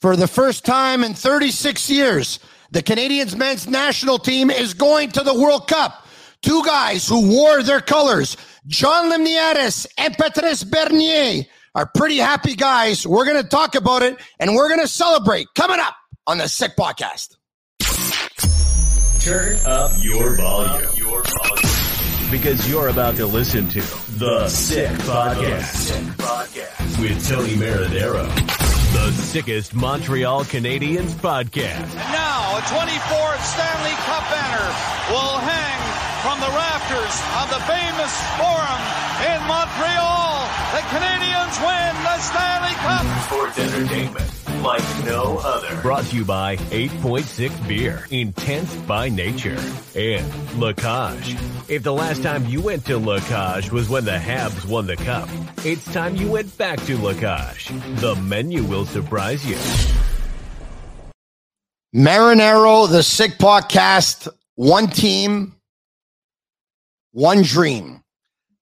For the first time in 36 years, the Canadians men's national team is going to the World Cup. Two guys who wore their colors, John Limniatis and Patrice Bernier, are pretty happy guys. We're going to talk about it and we're going to celebrate coming up on the Sick Podcast. Turn up your volume. Your volume. Because you're about to listen to The Sick Podcast with Tony Marinaro. The sickest Montreal Canadiens podcast. Now, a 24th Stanley Cup banner will hang from the rafters of the famous Forum in Montreal. The Canadiens win the Stanley Cup. Sports entertainment like no other. Brought to you by 8.6 Beer, intense by nature, and La Cage. If the last time you went to La Cage was when the Habs won the cup, it's time you went back to La Cage. The menu will surprise you. Marinaro, the Sick Podcast, one team, one dream.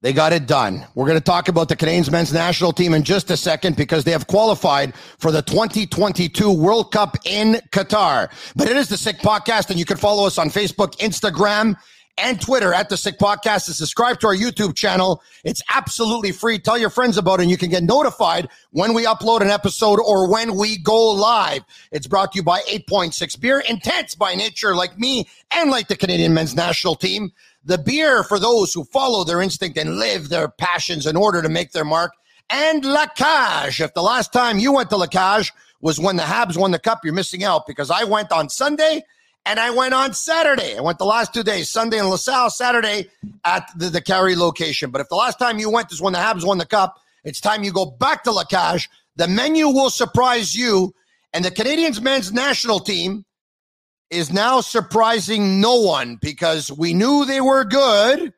They got it done. We're going to talk about the Canadiens men's national team in just a second because they have qualified for the 2022 World Cup in Qatar. But it is the Sick Podcast, and you can follow us on Facebook, Instagram, and Twitter at the Sick Podcast and subscribe to our YouTube channel. It's absolutely free. Tell your friends about it, and you can get notified when we upload an episode or when we go live. It's brought to you by 8.6 Beer, intense by nature, like me and like the Canadian men's national team. The beer for those who follow their instinct and live their passions in order to make their mark. And La Cage. If the last time you went to La Cage was when the Habs won the cup, you're missing out because I went on Sunday and I went on Saturday. I went the last two days, Sunday in LaSalle, Saturday at the, the location. But if the last time you went is when the Habs won the cup, it's time you go back to La Cage. The menu will surprise you. And the Canadians men's national team is now surprising no one because we knew they were good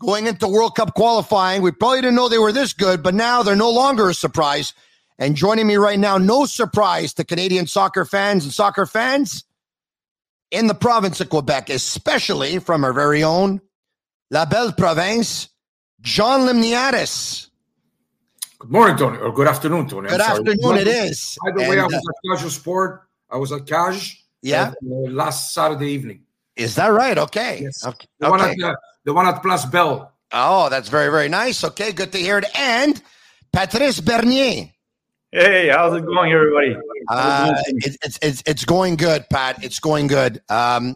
going into World Cup qualifying. We probably didn't know they were this good, but now they're no longer a surprise. And joining me right now, no surprise to Canadian soccer fans and soccer fans in the province of Quebec, especially from our very own La Belle Province, John Limniatis. Good morning, Tony, or good afternoon, Tony. Good afternoon, it is. By the And, way, I uh, was at Casual Sport. I was at Cage. Yeah. uh, last Saturday evening. Is that right? Okay. Yes. Okay. The one at the, the one at Place Bell. Oh, that's very, very nice. Okay, good to hear it. And Patrice Bernier. Hey, how's it going, everybody? Uh, it's, it's, it's, it's going good, Pat. It's going good. Um,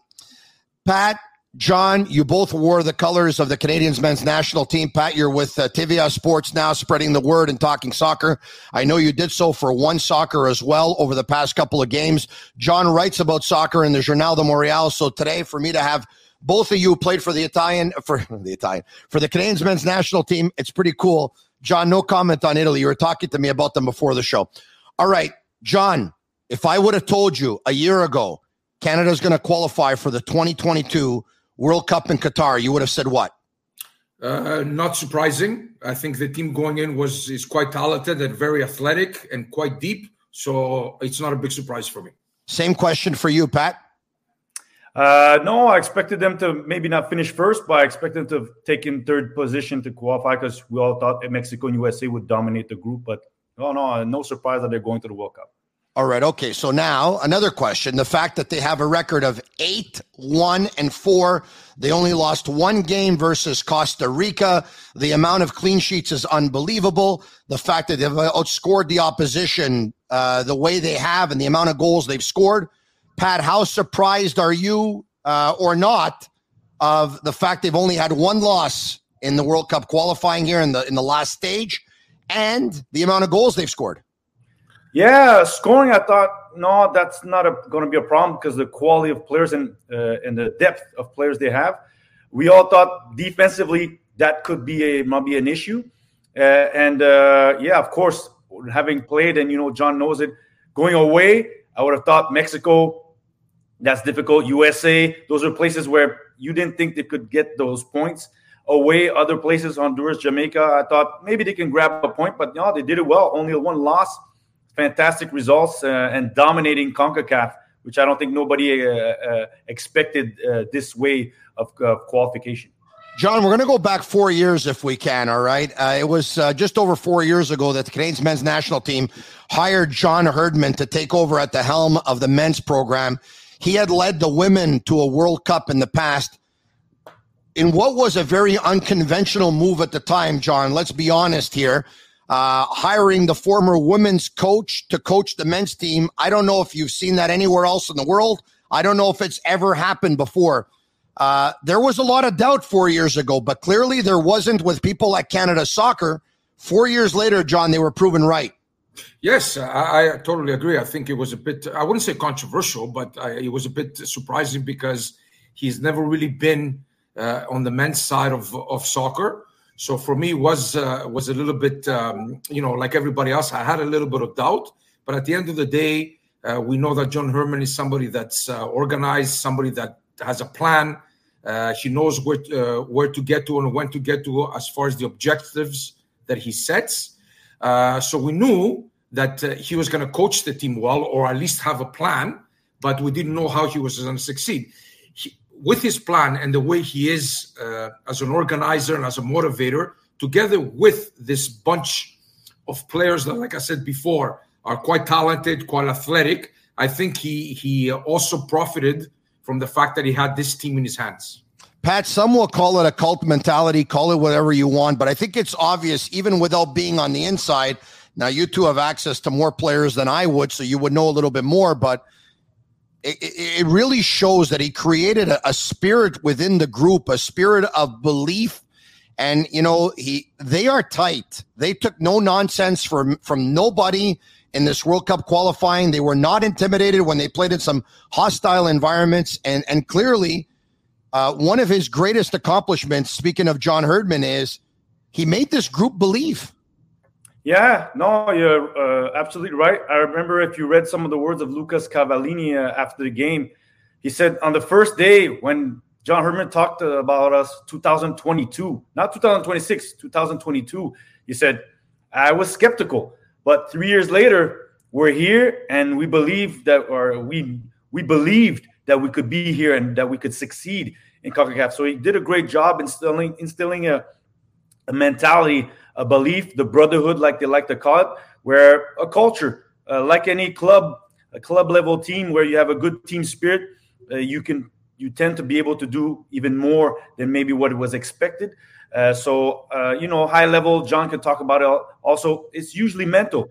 Pat, John, you both wore the colors of the Canadians men's national team. Pat, you're with uh, TVA Sports now, spreading the word and talking soccer. I know you did so for One Soccer as well over the past couple of games. John writes about soccer in the Journal de Montréal. So today, for me to have both of you played for the Italian, for the Italian, for the Canadians men's national team, it's pretty cool. John, no comment on Italy. You were talking to me about them before the show. All right, John, if I would have told you a year ago Canada's going to qualify for the 2022 World Cup in Qatar, you would have said what? Uh, not surprising. I think the team going in was is quite talented and very athletic and quite deep. So it's not a big surprise for me. Same question for you, Pat. Uh, no, I expected them to maybe not finish first, but I expected them to take in third position to qualify because we all thought Mexico and USA would dominate the group. But no, no, no surprise that they're going to the World Cup. All right. Okay. So now another question. The fact that they have a record of eight, one, and four. They only lost one game versus Costa Rica. The amount of clean sheets is unbelievable. The fact that they've outscored the opposition uh, the way they have and the amount of goals they've scored. Pat, how surprised are you uh, or not of the fact they've only had one loss in the World Cup qualifying here in the in the last stage, and the amount of goals they've scored? Yeah, scoring. I thought no, that's not going to be a problem because the quality of players and uh, and the depth of players they have. We all thought defensively that could be a might be an issue, uh, and uh, yeah, of course, having played and you know John knows it. Going away, I would have thought Mexico. That's difficult. USA, those are places where you didn't think they could get those points. Away, other places, Honduras, Jamaica, I thought maybe they can grab a point, but no, they did it well. Only one loss fantastic results uh, and dominating CONCACAF, which I don't think nobody uh, uh, expected this way of qualification. John, we're going to go back four years if we can. All right. Uh, it was uh, just over four years ago that the Canadiens men's national team hired John Herdman to take over at the helm of the men's program. He had led the women to a World Cup in the past. In what was a very unconventional move at the time, John, let's be honest here uh, hiring the former women's coach to coach the men's team. I don't know if you've seen that anywhere else in the world. I don't know if it's ever happened before. Uh, there was a lot of doubt four years ago, but clearly there wasn't with people like Canada Soccer. Four years later, John, they were proven right. Yes, I, I totally agree. I think it was a bit, I wouldn't say controversial, but I, it was a bit surprising because he's never really been uh, on the men's side of, of soccer. So for me, was uh, was a little bit, um, you know, like everybody else. I had a little bit of doubt, but at the end of the day, uh, we know that John Herdman is somebody that's uh, organized, somebody that has a plan. Uh, he knows where uh, where to get to and when to get to as far as the objectives that he sets. Uh, so we knew that he was going to coach the team well, or at least have a plan, but we didn't know how he was going to succeed with his plan and the way he is uh, as an organizer and as a motivator, together with this bunch of players that, like I said before, are quite talented, quite athletic, I think he he also profited from the fact that he had this team in his hands. Pat, some will call it a cult mentality, call it whatever you want, but I think it's obvious, even without being on the inside. Now, you two have access to more players than I would, so you would know a little bit more, but it, it really shows that he created a, a spirit within the group, a spirit of belief. And you know he they are tight. They took no nonsense from from nobody in this world cup qualifying. They were not intimidated when they played in some hostile environments. And and clearly uh, one of his greatest accomplishments speaking of john herdman is he made this group believe yeah, no, you're uh, absolutely right. I remember if you read some of the words of Lucas Cavallini uh, after the game, he said on the first day when John Herdman talked about us 2022, not 2026, 2022, he said, I was skeptical, but three years later, we're here and we believe that, or we we believed that we could be here and that we could succeed in CONCACAF. So he did a great job instilling instilling a, a mentality a belief, the brotherhood, like they like to call it, where a culture, uh, like any club, a club level team, where you have a good team spirit, uh, you can you tend to be able to do even more than maybe what was expected. Uh, so uh, you know, high level, John can talk about it. Also, it's usually mental.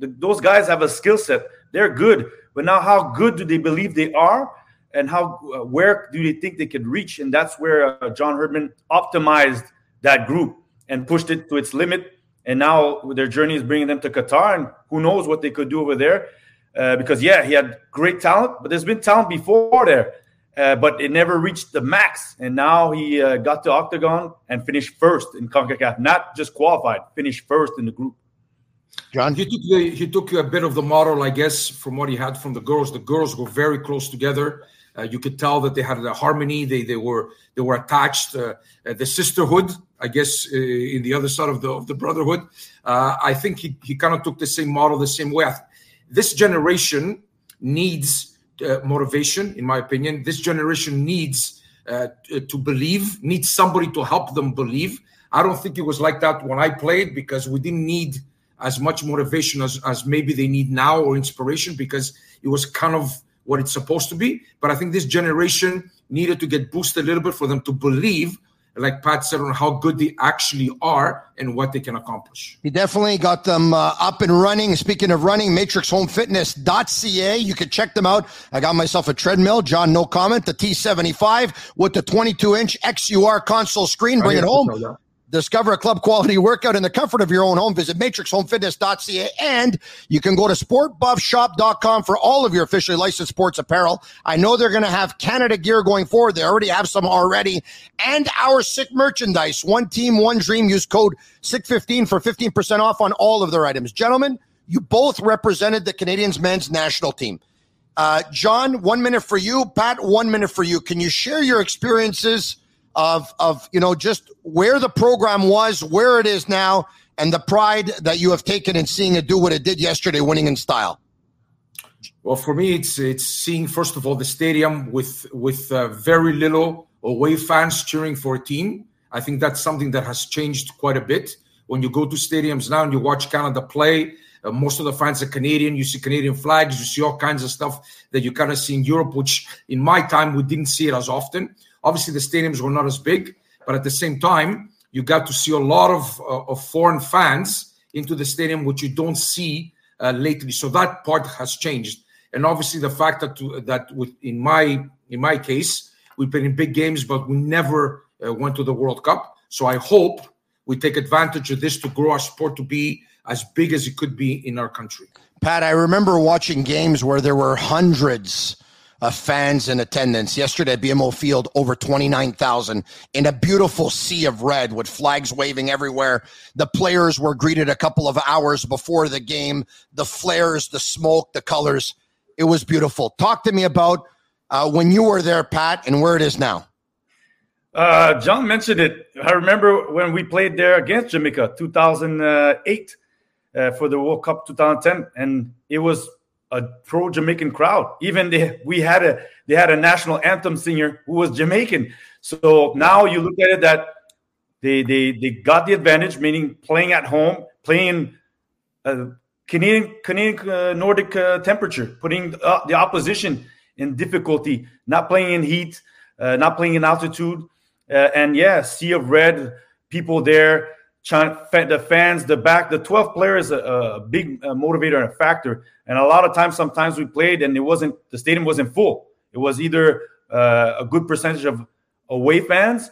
The, those guys have a skill set; they're good, but now how good do they believe they are? and how uh, where do they think they could reach and that's where uh, john herdman optimized that group and pushed it to its limit. And now their journey is bringing them to Qatar, and who knows what they could do over there. Uh, because yeah, he had great talent, but there's been talent before there, uh, but it never reached the max. And now he uh, got to Octagon and finished first in Concacaf, not just qualified, finished first in the group. John, he took the, he took a bit of the model, I guess, from what he had from the girls. The girls were very close together. Uh, you could tell that they had a harmony. They they were they were attached. Uh, uh the sisterhood, I guess, uh, in the other side of the of the brotherhood. Uh, I think he he kind of took the same model, the same way. This generation needs uh, motivation, in my opinion. This generation needs to believe, needs somebody to help them believe. I don't think it was like that when I played because we didn't need as much motivation as, as maybe they need now or inspiration because it was kind of what it's supposed to be. But I think this generation needed to get boosted a little bit for them to believe like Pat said, on how good they actually are and what they can accomplish. He definitely got them uh, up and running. Speaking of running, matrixhomefitness.ca. You can check them out. I got myself a treadmill. John, no comment. The T75 with the 22 inch XUR console screen. Bring it home. Discover a club quality workout in the comfort of your own home. Visit matrixhomefitness.ca and you can go to sportbuffshop.com for all of your officially licensed sports apparel. I know they're going to have Canada gear going forward. They already have some already and our sick merchandise. One team, one dream. Use code SICK15 for 15% off on all of their items. Gentlemen, you both represented the Canadians men's national team. Uh, John, one minute for you. Pat, one minute for you. Can you share your experiences of of you know just where the program was, where it is now, and the pride that you have taken in seeing it do what it did yesterday, winning in style? Well, for me, it's it's seeing first of all the stadium with with uh, very little away fans cheering for a team. I think that's something that has changed quite a bit. When you go to stadiums now and you watch Canada play, uh, most of the fans are Canadian. You see Canadian flags, you see all kinds of stuff that you kind of see in Europe, which in my time we didn't see it as often. Obviously, the stadiums were not as big, but at the same time, you got to see a lot of, uh, of foreign fans into the stadium, which you don't see uh, lately. So that part has changed, and obviously the fact that to, that with, in my in my case, we played in big games, but we never uh, went to the World Cup. So I hope we take advantage of this to grow our sport to be as big as it could be in our country. Pat, I remember watching games where there were hundreds of fans in attendance. Yesterday at BMO Field, over 29,000 in a beautiful sea of red with flags waving everywhere. The players were greeted a couple of hours before the game. The flares, the smoke, the colors. It was beautiful. Talk to me about uh, when you were there, Pat, and where it is now. Uh, John mentioned it. I remember when we played there against Jamaica, 2008, uh, for the World Cup 2010, and it was a pro Jamaican crowd. Even they, we had a they had a national anthem singer who was Jamaican. So now you look at it that they they they got the advantage, meaning playing at home, playing uh, Canadian Canadian uh, Nordic uh, temperature, putting uh, the opposition in difficulty, not playing in heat, uh, not playing in altitude, uh, and yeah, sea of red, people there the fans, the back, the 12 players, a, a big uh, motivator and a factor. And a lot of times, sometimes we played and it wasn't, the stadium wasn't full. It was either uh, a good percentage of away fans,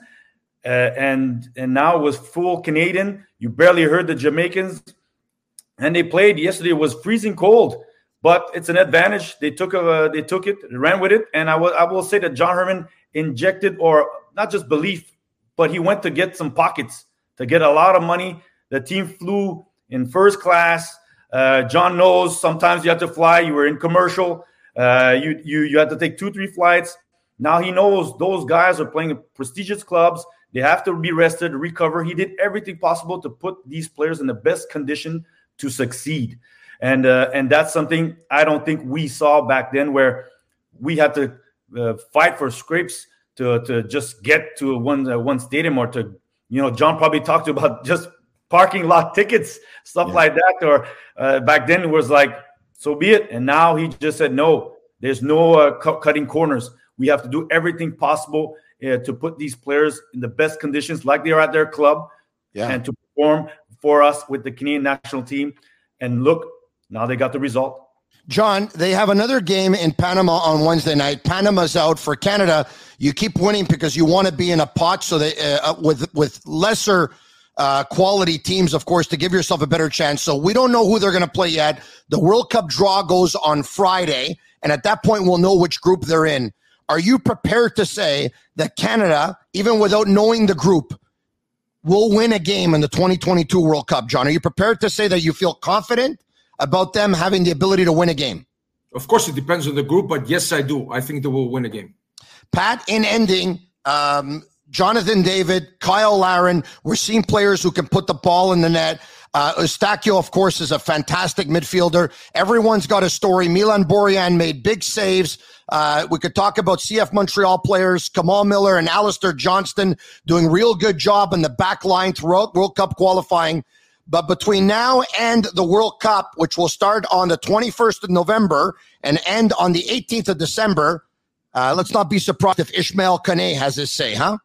uh, and and now it was full Canadian. You barely heard the Jamaicans, and they played yesterday. It was freezing cold, but it's an advantage. They took a, they took it, ran with it, and I will I will say that John Herdman injected or not just belief, but he went to get some pockets to get a lot of money. The team flew in first class. Uh, John knows sometimes you have to fly. You were in commercial. Uh, you you you had to take two three flights. Now he knows those guys are playing prestigious clubs. They have to be rested, recover. He did everything possible to put these players in the best condition to succeed, and uh, and that's something I don't think we saw back then, where we had to uh, fight for scrapes to to just get to one uh, one stadium or to you know, John probably talked about just parking lot tickets, stuff yeah. like that. Or uh, back then it was like, so be it. And now he just said, no, there's no uh, cu- cutting corners. We have to do everything possible uh, to put these players in the best conditions, like they are at their club, yeah. and to perform for us with the Canadian national team. And look, now they got the result. John, they have another game in Panama on Wednesday night. Panama's out for Canada. You keep winning because you want to be in a pot, so they uh, uh, with with lesser uh, quality teams, of course, to give yourself a better chance. So we don't know who they're going to play yet. The World Cup draw goes on Friday, and at that point, we'll know which group they're in. Are you prepared to say that Canada, even without knowing the group, will win a game in the 2022 World Cup? John, are you prepared to say that you feel confident? About them having the ability to win a game? Of course, it depends on the group, but yes, I do. I think they will win a game. Pat, in ending, um, Jonathan David, Cyle Larin, we're seeing players who can put the ball in the net. Uh, of course, is a fantastic midfielder. Everyone's got a story. Milan Borjan made big saves. Uh, we could talk about CF Montreal players, Kamal Miller and Alistair Johnston doing real good job in the back line throughout World Cup qualifying. But between now and the World Cup, which will start on the 21st of November and end on the 18th of December, uh, let's not be surprised if Ismaël Koné has his say, huh?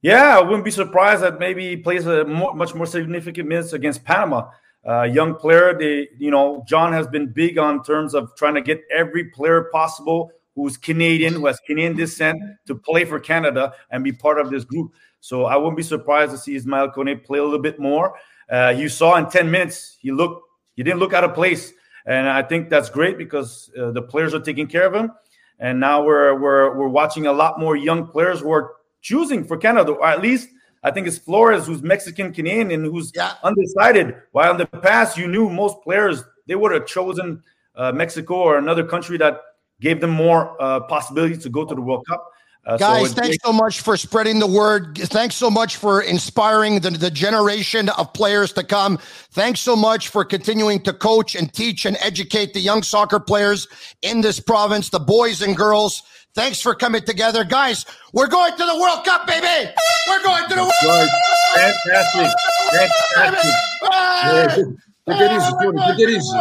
Yeah, I wouldn't be surprised that maybe he plays a more, much more significant minutes against Panama. Uh, young player, they, you know, John has been big on terms of trying to get every player possible who's Canadian, who has Canadian descent, to play for Canada and be part of this group. So I wouldn't be surprised to see Ismaël Koné play a little bit more. Uh, you saw in 10 minutes, he looked, he didn't look out of place. And I think that's great because uh, the players are taking care of him. And now we're, we're, we're watching a lot more young players who are choosing for Canada, or at least I think it's Flores who's Mexican Canadian and who's yeah. undecided. While in the past, you knew most players they would have chosen uh, Mexico or another country that gave them more uh, possibilities to go to the World Cup. Uh, Guys, so thanks so much for spreading the word. Thanks so much for inspiring the, the generation of players to come. Thanks so much for continuing to coach and teach and educate the young soccer players in this province, the boys and girls. Thanks for coming together. Guys, we're going to the World Cup, baby. We're going to the World Cup. Fantastic. Fantastic. Take it easy, Tony. Take it easy.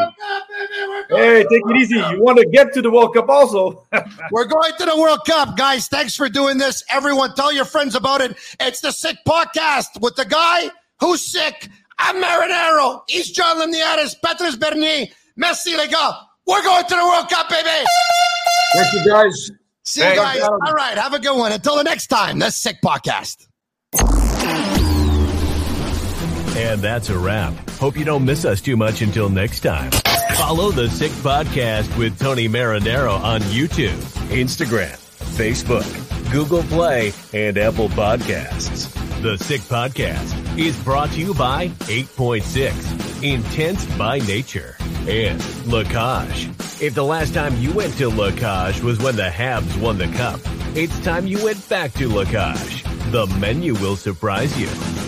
Hey, take it easy. You want to get to the World Cup also. We're going to the World Cup, guys. Thanks for doing this. Everyone, tell your friends about it. It's the Sick Podcast with the guy who's sick. I'm Marinaro. He's John Limniatis, Patrice Bernier. Merci, les gars. Uh, we're going to the World Cup, baby. Thank you, guys. See you guys. All right. Have a good one. Until the next time, the Sick Podcast. And that's a wrap. Hope you don't miss us too much until next time. Follow the Sick Podcast with Tony Marinaro on YouTube, Instagram, Facebook, Google Play, and Apple Podcasts. The Sick Podcast is brought to you by 8.6, Intense by Nature, and La Cage. If the last time you went to La Cage was when the Habs won the cup, it's time you went back to La Cage. The menu will surprise you.